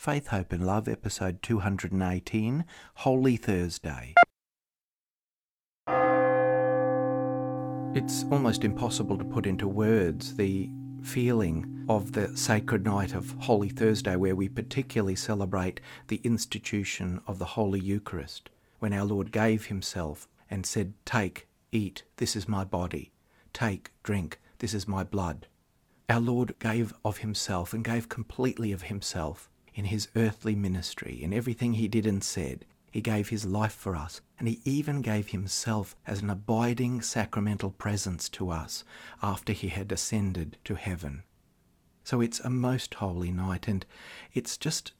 Faith, Hope and Love, episode 218, Holy Thursday. It's almost impossible to put into words the feeling of the sacred night of Holy Thursday, where we particularly celebrate the institution of the Holy Eucharist, when our Lord gave Himself and said, Take, eat, this is my body. Take, drink, this is my blood. Our Lord gave of Himself and gave completely of Himself in his earthly ministry, in everything he did and said. He gave his life for us, and he even gave himself as an abiding sacramental presence to us after he had ascended to heaven. So it's a most holy night, and it's just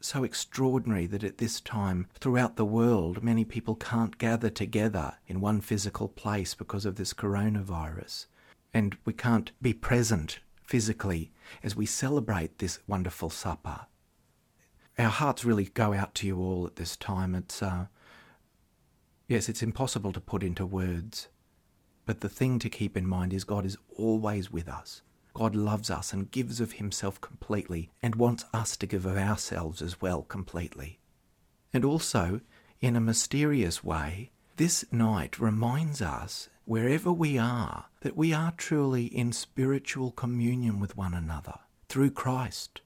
so extraordinary that at this time throughout the world many people can't gather together in one physical place because of this coronavirus. And we can't be present physically as we celebrate this wonderful supper our hearts really go out to you all at this time. It's, uh, yes, it's impossible to put into words. But the thing to keep in mind is God is always with us. God loves us and gives of Himself completely and wants us to give of ourselves as well completely. And also, in a mysterious way, this night reminds us, wherever we are, that we are truly in spiritual communion with one another through Christ.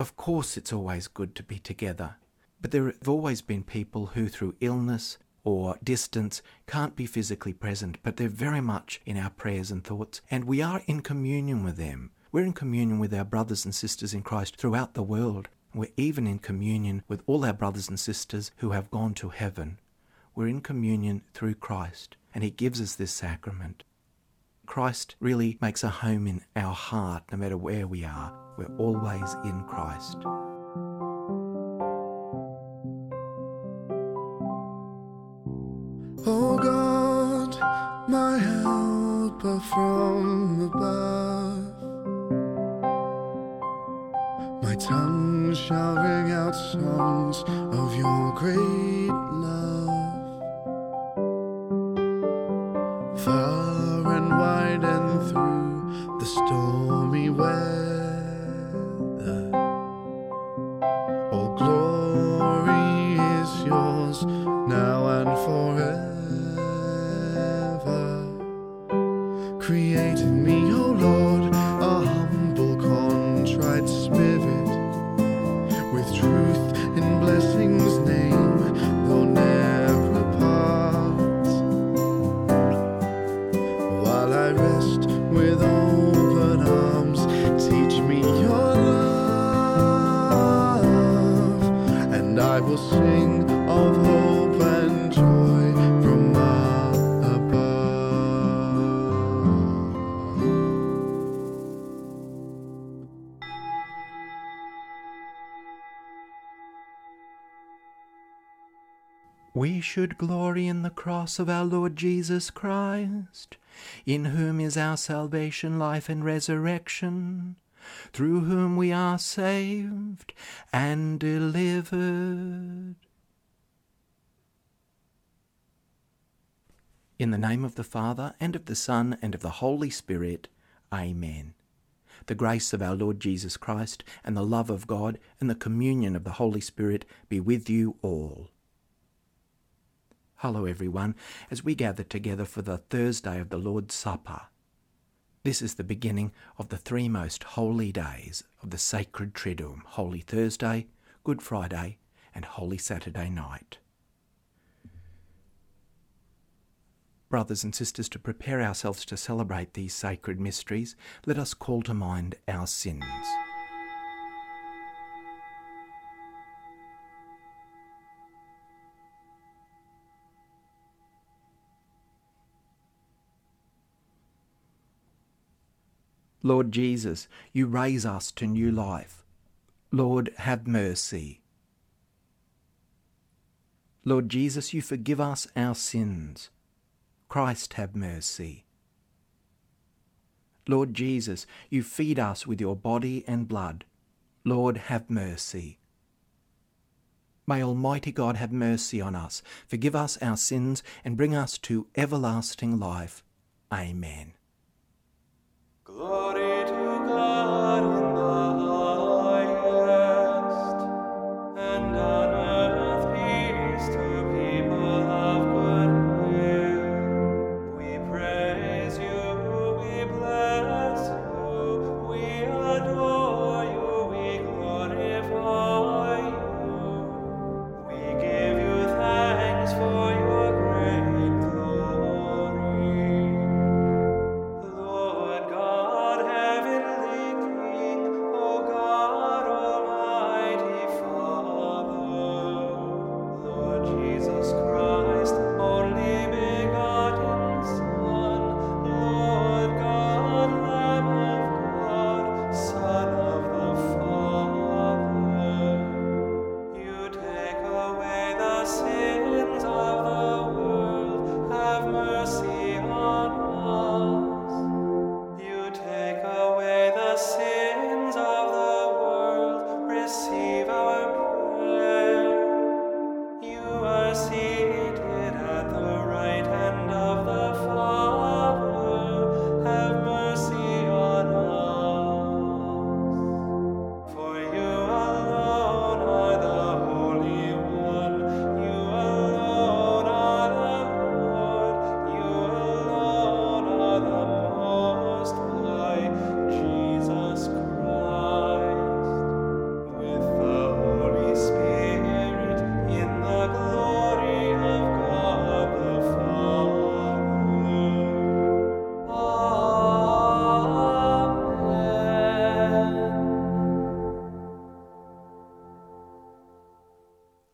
Of course, it's always good to be together, but there have always been people who, through illness or distance, can't be physically present, but they're very much in our prayers and thoughts, and we are in communion with them. We're in communion with our brothers and sisters in Christ throughout the world. We're even in communion with all our brothers and sisters who have gone to heaven. We're in communion through Christ, and He gives us this sacrament. Christ really makes a home in our heart no matter where we are. We're always in Christ. Oh God, my helper from above, my tongue shall ring out songs of your great love. Far and wide and through the stormy weather, should glory in the cross of our Lord Jesus Christ, in whom is our salvation, life, and resurrection, through whom we are saved and delivered. In the name of the Father, and of the Son, and of the Holy Spirit, Amen. The grace of our Lord Jesus Christ, and the love of God, and the communion of the Holy Spirit be with you all. Hello, everyone, as we gather together for the Thursday of the Lord's Supper. This is the beginning of the three most holy days of the sacred Triduum Holy Thursday, Good Friday, and Holy Saturday night. Brothers and sisters, to prepare ourselves to celebrate these sacred mysteries, let us call to mind our sins. Lord Jesus, you raise us to new life. Lord, have mercy. Lord Jesus, you forgive us our sins. Christ, have mercy. Lord Jesus, you feed us with your body and blood. Lord, have mercy. May Almighty God have mercy on us, forgive us our sins, and bring us to everlasting life. Amen. Glory to God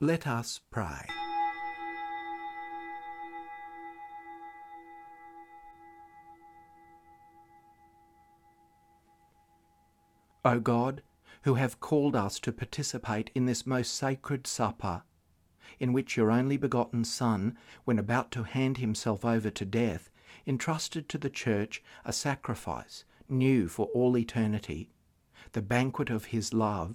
Let us pray. O God, who have called us to participate in this most sacred supper, in which your only begotten Son, when about to hand himself over to death, entrusted to the Church a sacrifice new for all eternity, the banquet of his love,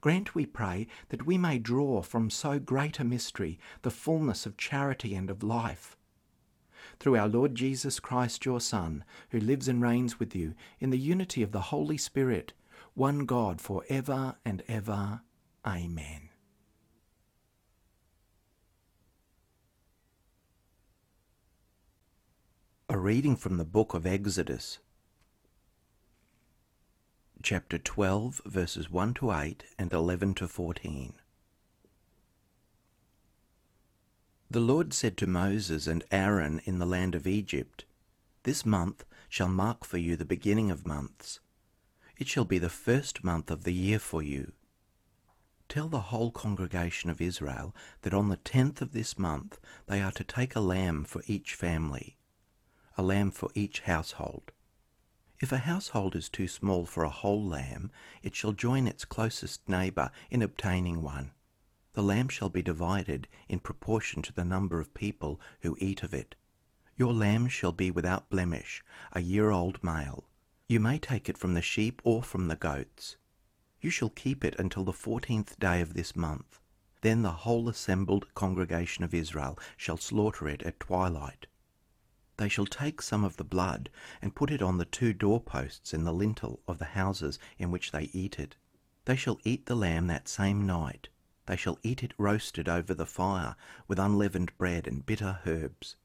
Grant, we pray, that we may draw from so great a mystery the fullness of charity and of life. Through our Lord Jesus Christ, your Son, who lives and reigns with you in the unity of the Holy Spirit, one God for ever and ever. Amen. A reading from the book of Exodus, chapter 12, verses 1 to 8 and 11 to 14. The Lord said to Moses and Aaron in the land of Egypt, This month shall mark for you the beginning of months. It shall be the first month of the year for you. Tell the whole congregation of Israel that on the tenth of this month they are to take a lamb for each family, a lamb for each household. If a household is too small for a whole lamb, it shall join its closest neighbour in obtaining one. The lamb shall be divided in proportion to the number of people who eat of it. Your lamb shall be without blemish, a year old male. You may take it from the sheep or from the goats. You shall keep it until the fourteenth day of this month. Then the whole assembled congregation of Israel shall slaughter it at twilight. They shall take some of the blood and put it on the two doorposts and the lintel of the houses in which they eat it. They shall eat the lamb that same night. They shall eat it roasted over the fire with unleavened bread and bitter herbs.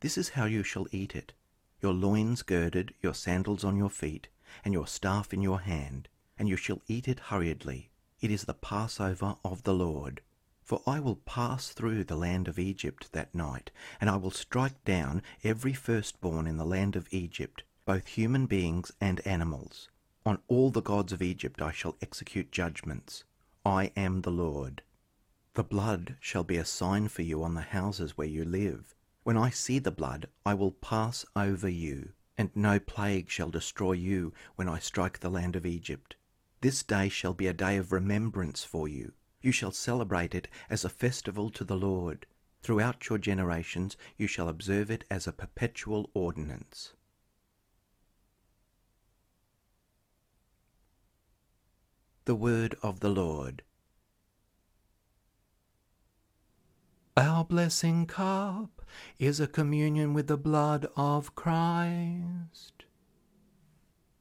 This is how you shall eat it your loins girded, your sandals on your feet, and your staff in your hand, and you shall eat it hurriedly. It is the Passover of the Lord. For I will pass through the land of Egypt that night, and I will strike down every firstborn in the land of Egypt, both human beings and animals. On all the gods of Egypt I shall execute judgments. I am the Lord. The blood shall be a sign for you on the houses where you live. When I see the blood, I will pass over you, and no plague shall destroy you when I strike the land of Egypt. This day shall be a day of remembrance for you. You shall celebrate it as a festival to the Lord. Throughout your generations you shall observe it as a perpetual ordinance. The Word of the Lord. Our blessing cup is a communion with the blood of Christ.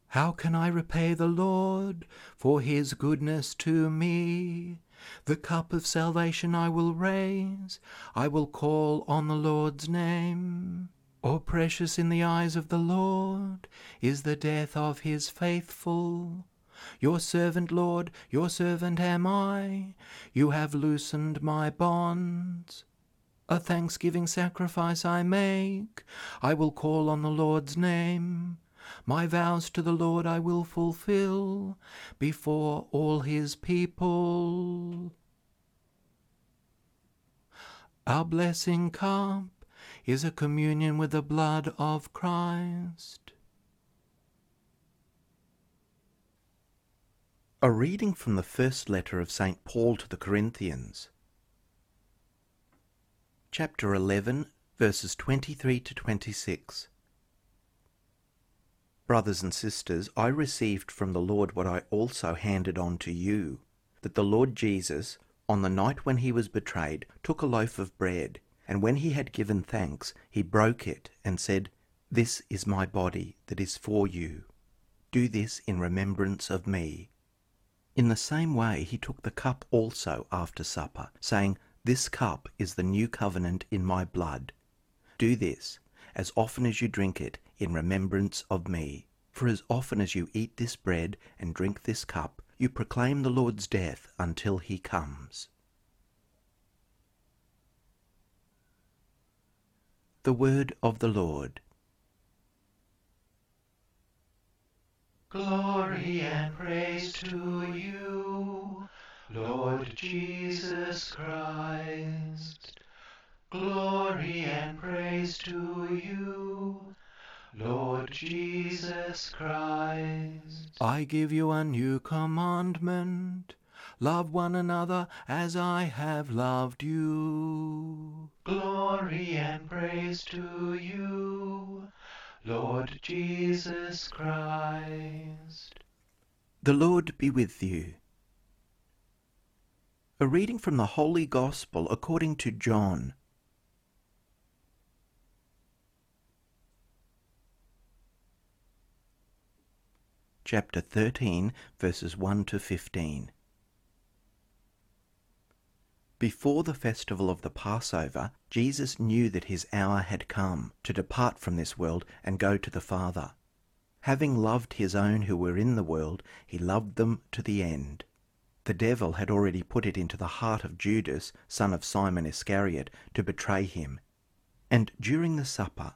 How can I repay the Lord for his goodness to me? The cup of salvation I will raise, I will call on the Lord's name. Oh, precious in the eyes of the Lord is the death of his faithful. Your servant, Lord, your servant am I. You have loosened my bonds. A thanksgiving sacrifice I make. I will call on the Lord's name. My vows to the Lord I will fulfill before all his people. Our blessing cup is a communion with the blood of Christ. A reading from the first letter of St. Paul to the Corinthians, chapter 11, verses 23 to 26. Brothers and sisters, I received from the Lord what I also handed on to you. that the Lord Jesus, on the night when he was betrayed, took a loaf of bread, and when he had given thanks, he broke it and said, This is my body that is for you. Do this in remembrance of me. In the same way, he took the cup also after supper, saying, This cup is the new covenant in my blood. Do this, as often as you drink it, in remembrance of me. For as often as you eat this bread and drink this cup, you proclaim the Lord's death until he comes. The word of the Lord. Glory and praise to you, Lord Jesus Christ. Glory and praise to you, Lord Jesus Christ. I give you a new commandment. Love one another as I have loved you. Glory and praise to you, Lord Jesus Christ. The Lord be with you. A reading from the Holy Gospel according to John. Chapter 13, verses 1 to 15. Before the festival of the Passover, Jesus knew that his hour had come to depart from this world and go to the Father. Having loved his own who were in the world, he loved them to the end. The devil had already put it into the heart of Judas, son of Simon Iscariot, to betray him. And during the supper,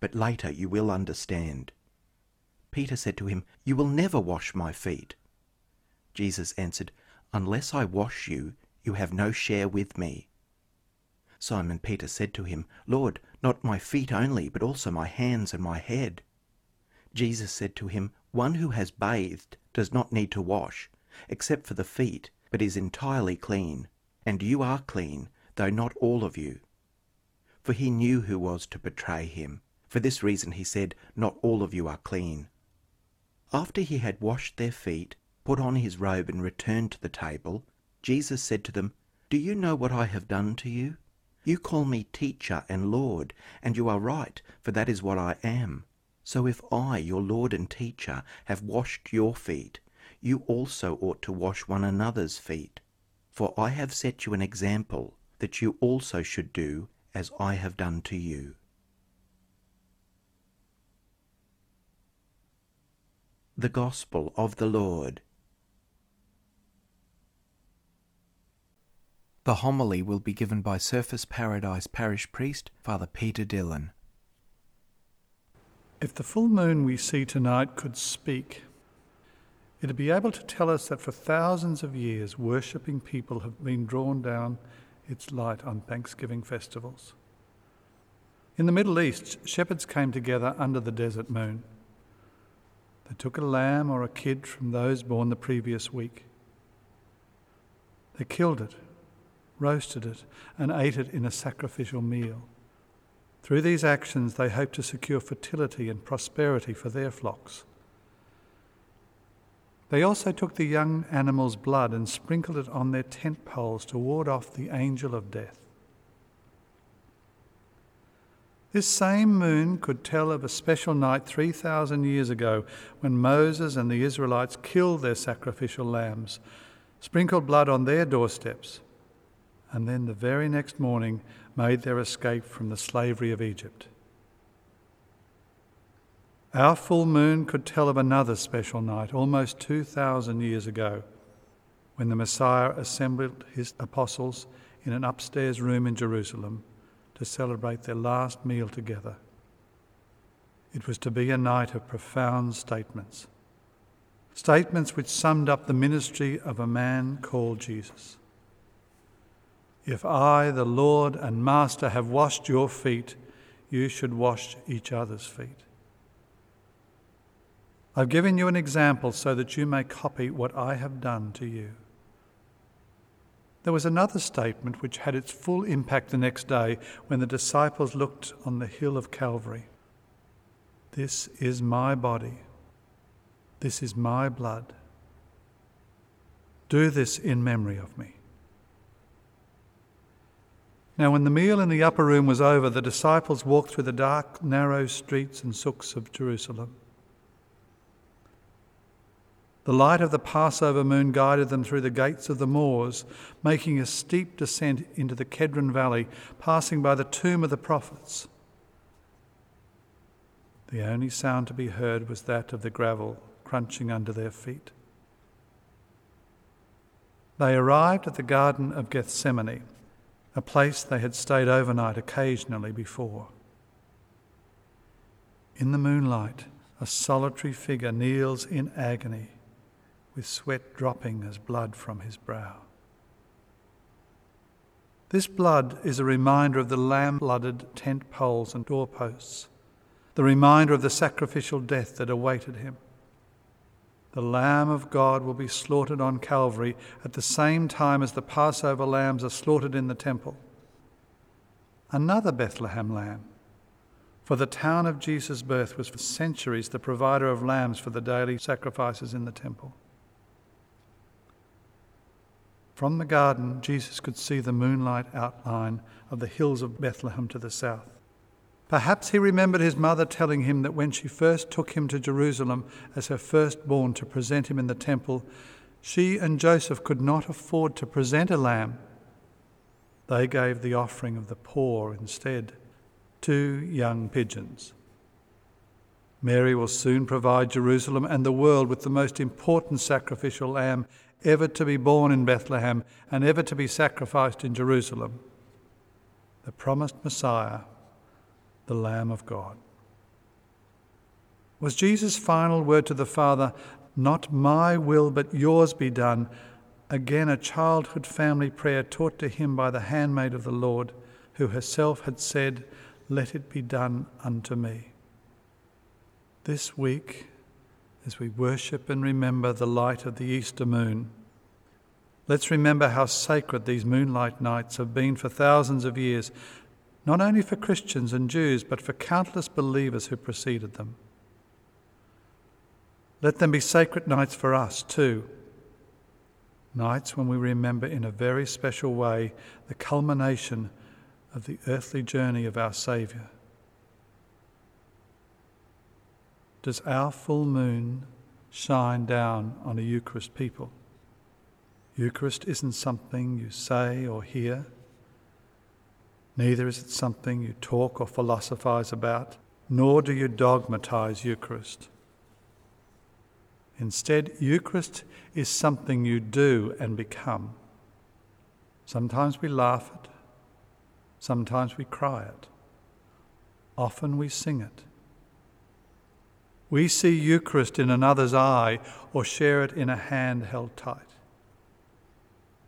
but later you will understand. Peter said to him, You will never wash my feet. Jesus answered, Unless I wash you, you have no share with me. Simon Peter said to him, Lord, not my feet only, but also my hands and my head. Jesus said to him, One who has bathed does not need to wash, except for the feet, but is entirely clean. And you are clean, though not all of you. For he knew who was to betray him. For this reason he said, Not all of you are clean. After he had washed their feet, put on his robe, and returned to the table, Jesus said to them, Do you know what I have done to you? You call me teacher and Lord, and you are right, for that is what I am. So if I, your Lord and teacher, have washed your feet, you also ought to wash one another's feet. For I have set you an example, that you also should do as I have done to you. The Gospel of the Lord. The homily will be given by Surfers Paradise Parish Priest Father Peter Dillon. If the full moon we see tonight could speak, it'd be able to tell us that for thousands of years, worshipping people have been drawn down its light on Thanksgiving festivals. In the Middle East, shepherds came together under the desert moon. They took a lamb or a kid from those born the previous week. They killed it, roasted it, and ate it in a sacrificial meal. Through these actions, they hoped to secure fertility and prosperity for their flocks. They also took the young animal's blood and sprinkled it on their tent poles to ward off the angel of death. This same moon could tell of a special night 3,000 years ago when Moses and the Israelites killed their sacrificial lambs, sprinkled blood on their doorsteps, and then the very next morning made their escape from the slavery of Egypt. Our full moon could tell of another special night almost 2,000 years ago when the Messiah assembled his apostles in an upstairs room in Jerusalem to celebrate their last meal together. It was to be a night of profound statements. statements which summed up the ministry of a man called Jesus. If I, the Lord and Master, have washed your feet, you should wash each other's feet. I've given you an example so that you may copy what I have done to you. There was another statement which had its full impact the next day when the disciples looked on the hill of Calvary. This is my body. This is my blood. Do this in memory of me. Now, when the meal in the upper room was over, the disciples walked through the dark, narrow streets and souks of Jerusalem. The light of the Passover moon guided them through the gates of the moors, making a steep descent into the Kedron Valley, passing by the tomb of the prophets. The only sound to be heard was that of the gravel crunching under their feet. They arrived at the Garden of Gethsemane, a place they had stayed overnight occasionally before. In the moonlight, a solitary figure kneels in agony with sweat dropping as blood from his brow. This blood is a reminder of the lamb blooded tent poles and doorposts, the reminder of the sacrificial death that awaited him. The Lamb of God will be slaughtered on Calvary at the same time as the Passover lambs are slaughtered in the temple. Another Bethlehem lamb. For the town of Jesus' birth was for centuries the provider of lambs for the daily sacrifices in the temple. From the garden, Jesus could see the moonlight outline of the hills of Bethlehem to the south. Perhaps he remembered his mother telling him that when she first took him to Jerusalem as her firstborn to present him in the temple, she and Joseph could not afford to present a lamb. They gave the offering of the poor instead, two young pigeons. Mary will soon provide Jerusalem and the world with the most important sacrificial lamb ever to be born in Bethlehem and ever to be sacrificed in Jerusalem, the promised Messiah, the Lamb of God. Was Jesus' final word to the Father, Not my will, but yours be done? Again, a childhood family prayer taught to him by the handmaid of the Lord, who herself had said, Let it be done unto me. This week, as we worship and remember the light of the Easter moon. Let's remember how sacred these moonlight nights have been for thousands of years, not only for Christians and Jews, but for countless believers who preceded them. Let them be sacred nights for us too. Nights when we remember in a very special way the culmination of the earthly journey of our Saviour. Does our full moon shine down on a Eucharist people. Eucharist isn't something you say or hear, neither is it something you talk or philosophize about, nor do you dogmatize Eucharist. Instead, Eucharist is something you do and become. Sometimes we laugh it, sometimes we cry it, often we sing it. We see Eucharist in another's eye or share it in a hand held tight.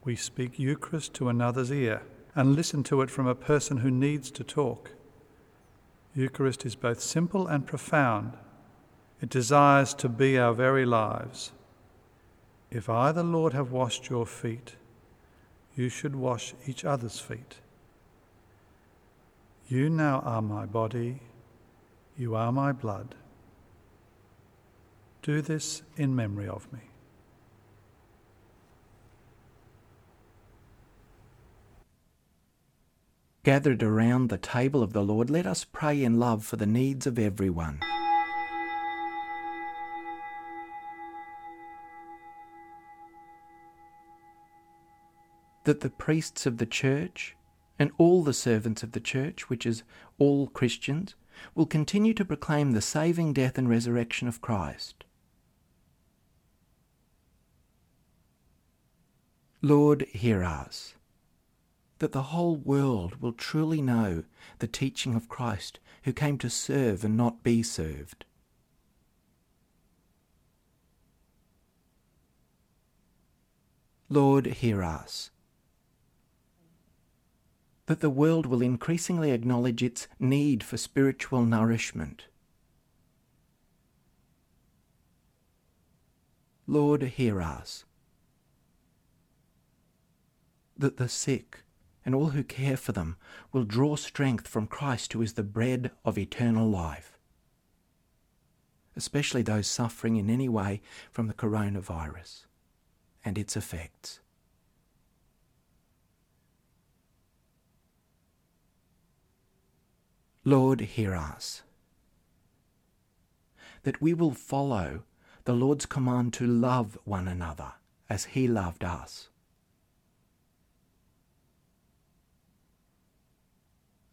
We speak Eucharist to another's ear and listen to it from a person who needs to talk. Eucharist is both simple and profound. It desires to be our very lives. If I, the Lord, have washed your feet, you should wash each other's feet. You now are my body, you are my blood. Do this in memory of me. Gathered around the table of the Lord, let us pray in love for the needs of everyone. That the priests of the church and all the servants of the church, which is all Christians, will continue to proclaim the saving death and resurrection of Christ Lord, hear us, that the whole world will truly know the teaching of Christ, who came to serve and not be served. Lord, hear us. That the world will increasingly acknowledge its need for spiritual nourishment. Lord, hear us. That the sick and all who care for them will draw strength from Christ, who is the bread of eternal life, especially those suffering in any way from the coronavirus and its effects. Lord, hear us. That we will follow the Lord's command to love one another as He loved us.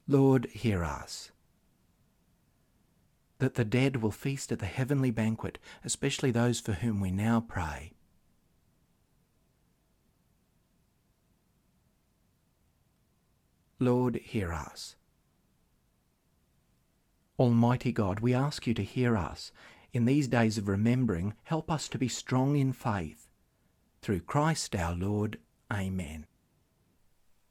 Lord, hear us. That the dead will feast at the heavenly banquet, especially those for whom we now pray. Lord, hear us. Almighty God, we ask you to hear us. In these days of remembering, help us to be strong in faith. Through Christ our Lord. Amen.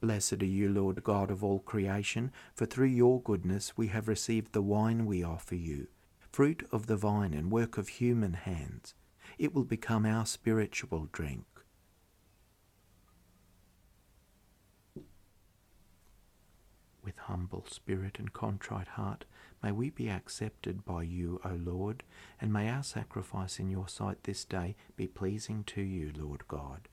Blessed are you, Lord God of all creation, for through your goodness we have received the wine we offer you, fruit of the vine and work of human hands. It will become our spiritual drink. With humble spirit and contrite heart, may we be accepted by you, O Lord, and may our sacrifice in your sight this day be pleasing to you, Lord God.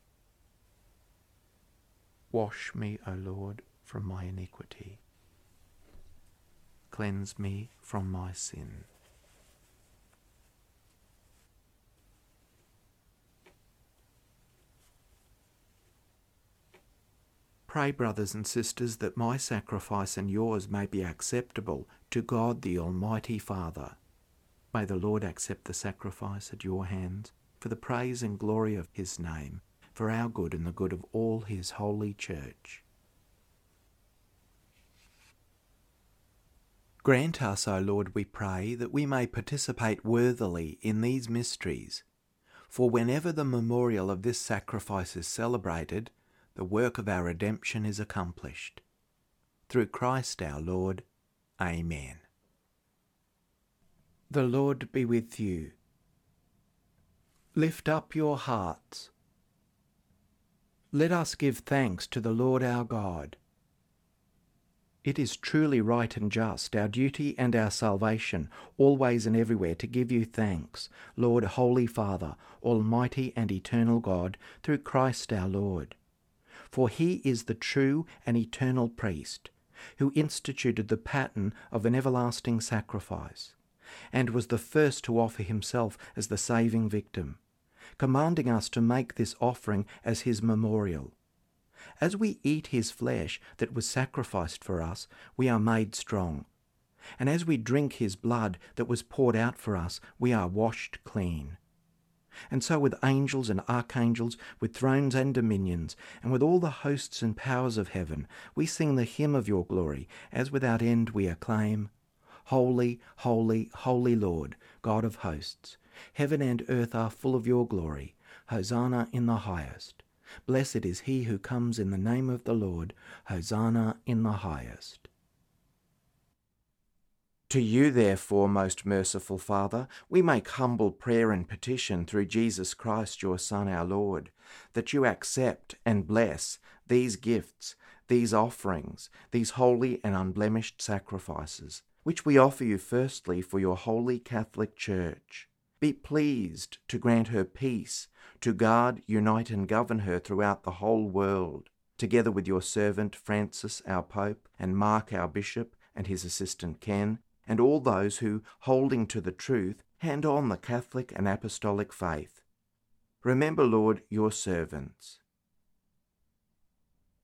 Wash me, O Lord, from my iniquity. Cleanse me from my sin. Pray, brothers and sisters, that my sacrifice and yours may be acceptable to God the Almighty Father. May the Lord accept the sacrifice at your hands for the praise and glory of his name, for our good and the good of all his holy church. Grant us, O Lord, we pray, that we may participate worthily in these mysteries. For whenever the memorial of this sacrifice is celebrated, the work of our redemption is accomplished. Through Christ our Lord. Amen. The Lord be with you. Lift up your hearts. Let us give thanks to the Lord our God. It is truly right and just, our duty and our salvation, always and everywhere to give you thanks, Lord, Holy Father, Almighty and Eternal God, through Christ our Lord for he is the true and eternal priest, who instituted the pattern of an everlasting sacrifice, and was the first to offer himself as the saving victim, commanding us to make this offering as his memorial. As we eat his flesh that was sacrificed for us, we are made strong. And as we drink his blood that was poured out for us, we are washed clean. And so with angels and archangels, with thrones and dominions, and with all the hosts and powers of heaven, we sing the hymn of your glory, as without end we acclaim, Holy, holy, holy Lord, God of hosts, heaven and earth are full of your glory. Hosanna in the highest. Blessed is he who comes in the name of the Lord. Hosanna in the highest. To you, therefore, most merciful Father, we make humble prayer and petition through Jesus Christ, your Son, our Lord, that you accept and bless these gifts, these offerings, these holy and unblemished sacrifices, which we offer you firstly for your holy Catholic Church. Be pleased to grant her peace, to guard, unite, and govern her throughout the whole world, together with your servant Francis, our Pope, and Mark, our Bishop, and his assistant Ken, and all those who, holding to the truth, hand on the Catholic and Apostolic faith. Remember, Lord, your servants.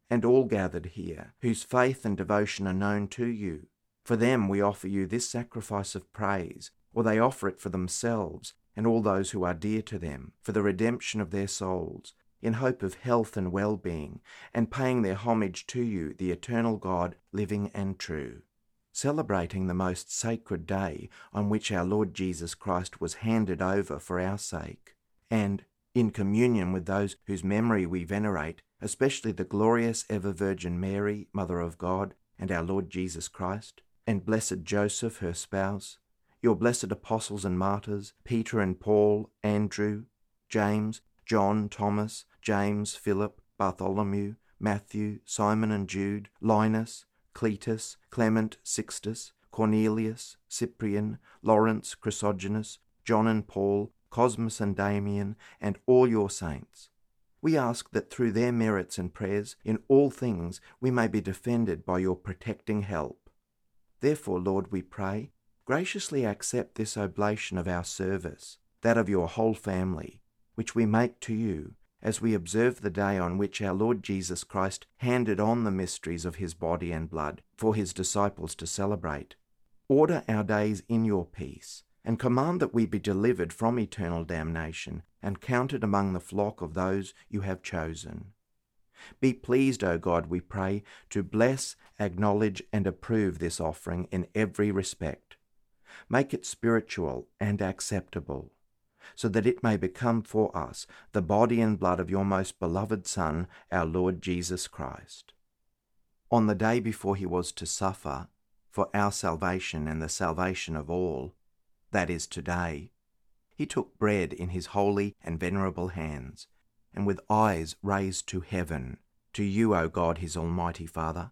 and all gathered here, whose faith and devotion are known to you. For them we offer you this sacrifice of praise, or they offer it for themselves and all those who are dear to them, for the redemption of their souls, in hope of health and well being, and paying their homage to you, the eternal God, living and true. Celebrating the most sacred day on which our Lord Jesus Christ was handed over for our sake, and in communion with those whose memory we venerate, especially the glorious ever Virgin Mary, Mother of God, and our Lord Jesus Christ, and blessed Joseph, her spouse, your blessed apostles and martyrs, Peter and Paul, Andrew, James, John, Thomas, James, Philip, Bartholomew, Matthew, Simon and Jude, Linus, Cletus, Clement, Sixtus, Cornelius, Cyprian, Lawrence, Chrysogonus, John and Paul, Cosmas and Damian, and all your saints. We ask that through their merits and prayers in all things we may be defended by your protecting help. Therefore, Lord, we pray, graciously accept this oblation of our service, that of your whole family, which we make to you, as we observe the day on which our Lord Jesus Christ handed on the mysteries of his body and blood for his disciples to celebrate. Order our days in your peace and command that we be delivered from eternal damnation and counted among the flock of those you have chosen. Be pleased, O God, we pray, to bless, acknowledge, and approve this offering in every respect. Make it spiritual and acceptable, so that it may become for us the body and blood of your most beloved Son, our Lord Jesus Christ. On the day before he was to suffer, for our salvation and the salvation of all, that is today, he took bread in his holy and venerable hands, and with eyes raised to heaven, to you, O God, his almighty Father,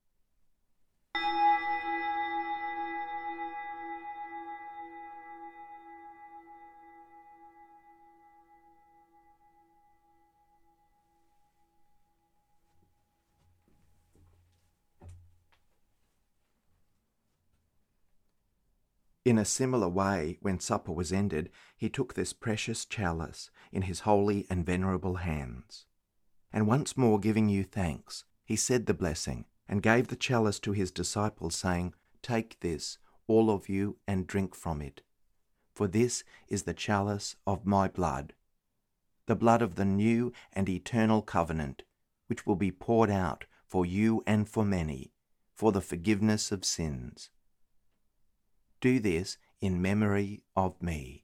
In a similar way, when supper was ended, he took this precious chalice in his holy and venerable hands. And once more giving you thanks, he said the blessing, and gave the chalice to his disciples, saying, Take this, all of you, and drink from it. For this is the chalice of my blood, the blood of the new and eternal covenant, which will be poured out for you and for many, for the forgiveness of sins. Do this in memory of me.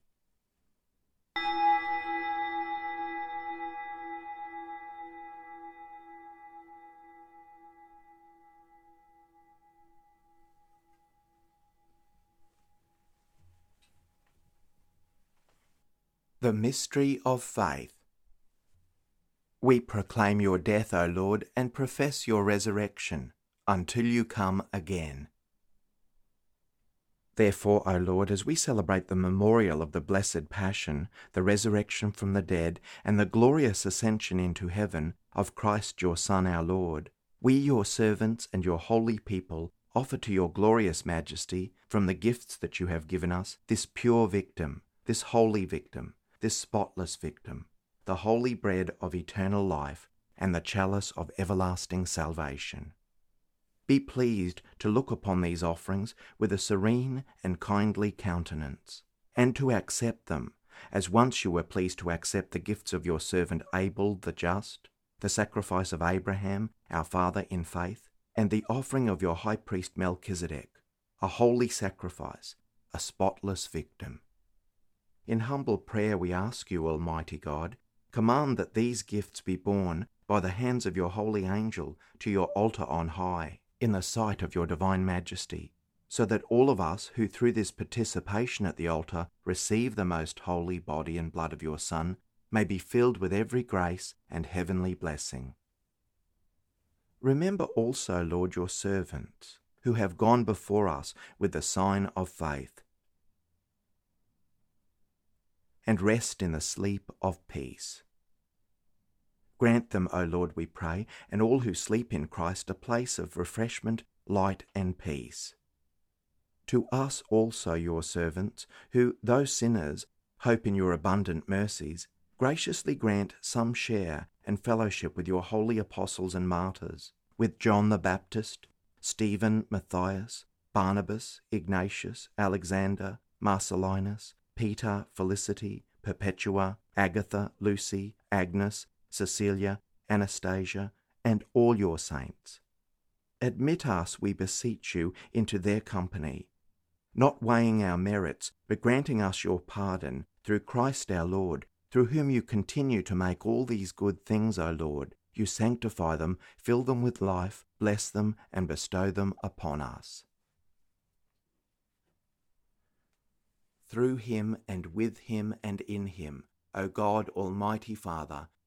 The Mystery of Faith. We proclaim your death, O Lord, and profess your resurrection until you come again. Therefore, O Lord, as we celebrate the memorial of the blessed Passion, the resurrection from the dead, and the glorious ascension into heaven of Christ your Son, our Lord, we, your servants and your holy people, offer to your glorious majesty, from the gifts that you have given us, this pure victim, this holy victim, this spotless victim, the holy bread of eternal life, and the chalice of everlasting salvation. Be pleased to look upon these offerings with a serene and kindly countenance, and to accept them, as once you were pleased to accept the gifts of your servant Abel the just, the sacrifice of Abraham, our father in faith, and the offering of your high priest Melchizedek, a holy sacrifice, a spotless victim. In humble prayer we ask you, Almighty God, command that these gifts be borne by the hands of your holy angel to your altar on high in the sight of your divine majesty, so that all of us who through this participation at the altar receive the most holy body and blood of your Son may be filled with every grace and heavenly blessing. Remember also, Lord, your servants, who have gone before us with the sign of faith, and rest in the sleep of peace. Grant them, O Lord, we pray, and all who sleep in Christ a place of refreshment, light, and peace. To us also, your servants, who, though sinners, hope in your abundant mercies, graciously grant some share and fellowship with your holy apostles and martyrs, with John the Baptist, Stephen, Matthias, Barnabas, Ignatius, Alexander, Marcellinus, Peter, Felicity, Perpetua, Agatha, Lucy, Agnes, Cecilia, Anastasia, and all your saints. Admit us, we beseech you, into their company, not weighing our merits, but granting us your pardon through Christ our Lord, through whom you continue to make all these good things, O Lord. You sanctify them, fill them with life, bless them, and bestow them upon us. Through him, and with him, and in him, O God, Almighty Father,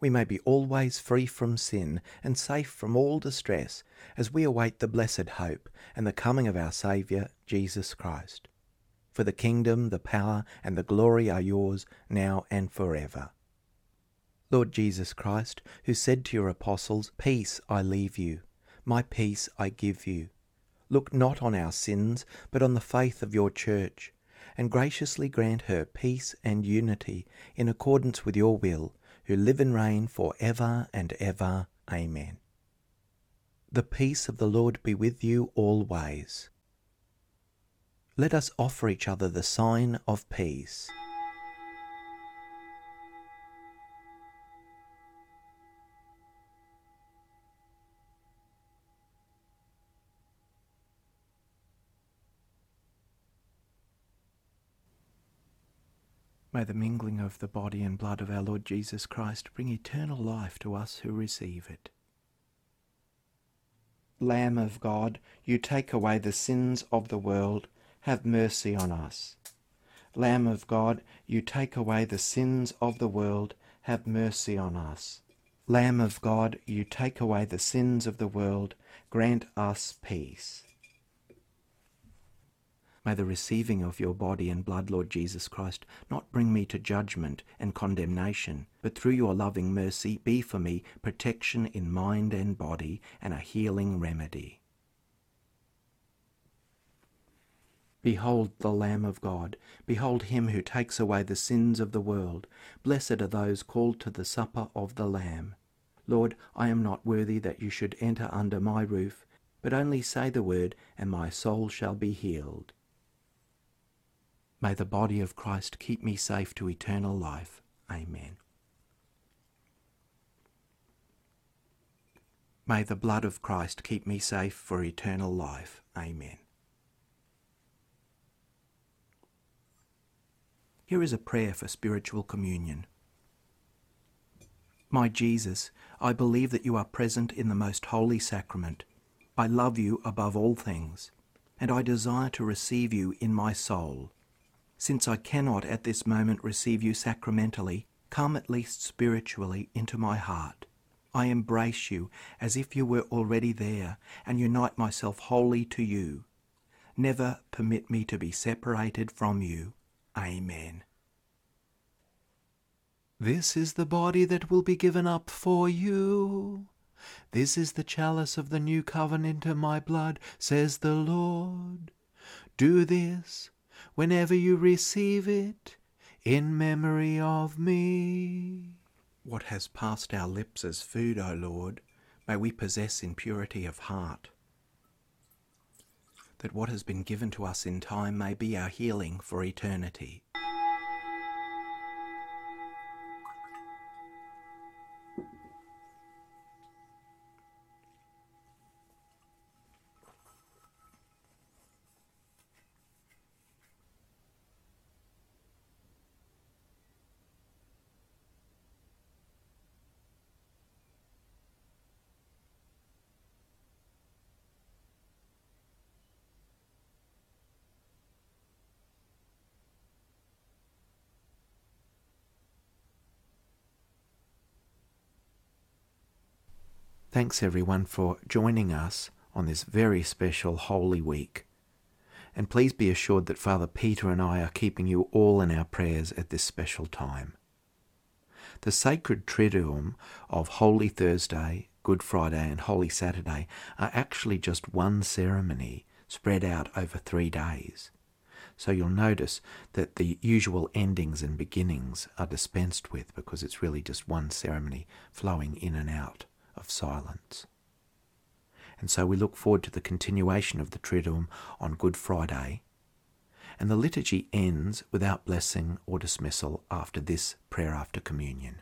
we may be always free from sin and safe from all distress as we await the blessed hope and the coming of our Saviour, Jesus Christ. For the kingdom, the power, and the glory are yours now and forever. Lord Jesus Christ, who said to your apostles, Peace I leave you, my peace I give you. Look not on our sins, but on the faith of your church, and graciously grant her peace and unity in accordance with your will who live and reign for ever and ever. Amen. The peace of the Lord be with you always. Let us offer each other the sign of peace. May the mingling of the body and blood of our Lord Jesus Christ bring eternal life to us who receive it. Lamb of God, you take away the sins of the world, have mercy on us. Lamb of God, you take away the sins of the world, have mercy on us. Lamb of God, you take away the sins of the world, grant us peace. May the receiving of your body and blood, Lord Jesus Christ, not bring me to judgment and condemnation, but through your loving mercy be for me protection in mind and body and a healing remedy. Behold the Lamb of God. Behold him who takes away the sins of the world. Blessed are those called to the supper of the Lamb. Lord, I am not worthy that you should enter under my roof, but only say the word, and my soul shall be healed. May the body of Christ keep me safe to eternal life. Amen. May the blood of Christ keep me safe for eternal life. Amen. Here is a prayer for spiritual communion. My Jesus, I believe that you are present in the most holy sacrament. I love you above all things, and I desire to receive you in my soul. Since I cannot at this moment receive you sacramentally, come at least spiritually into my heart. I embrace you as if you were already there and unite myself wholly to you. Never permit me to be separated from you. Amen. This is the body that will be given up for you. This is the chalice of the new covenant in my blood, says the Lord. Do this whenever you receive it, in memory of me. What has passed our lips as food, O Lord, may we possess in purity of heart. That what has been given to us in time may be our healing for eternity. Thanks everyone for joining us on this very special Holy Week. And please be assured that Father Peter and I are keeping you all in our prayers at this special time. The sacred Triduum of Holy Thursday, Good Friday, and Holy Saturday are actually just one ceremony spread out over three days. So you'll notice that the usual endings and beginnings are dispensed with because it's really just one ceremony flowing in and out of silence. And so we look forward to the continuation of the Triduum on Good Friday. And the liturgy ends without blessing or dismissal after this prayer after communion.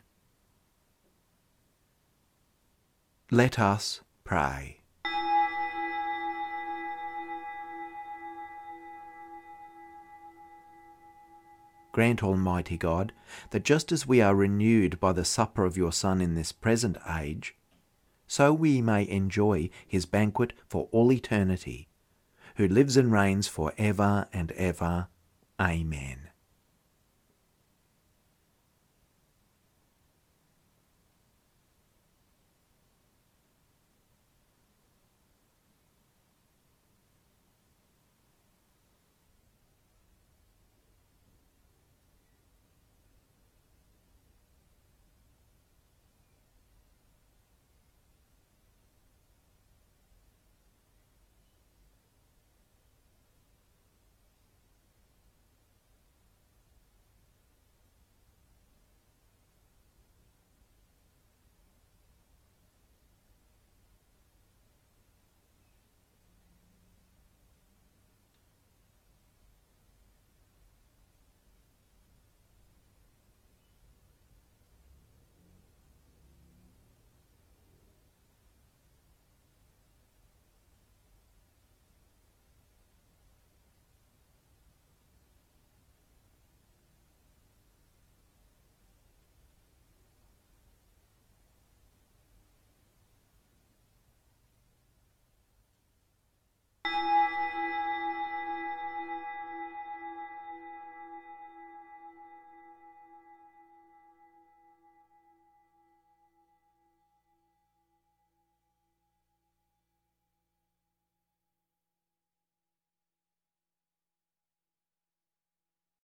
Let us pray. Grant, Almighty God, that just as we are renewed by the supper of your Son in this present age, so we may enjoy his banquet for all eternity, who lives and reigns for ever and ever. Amen.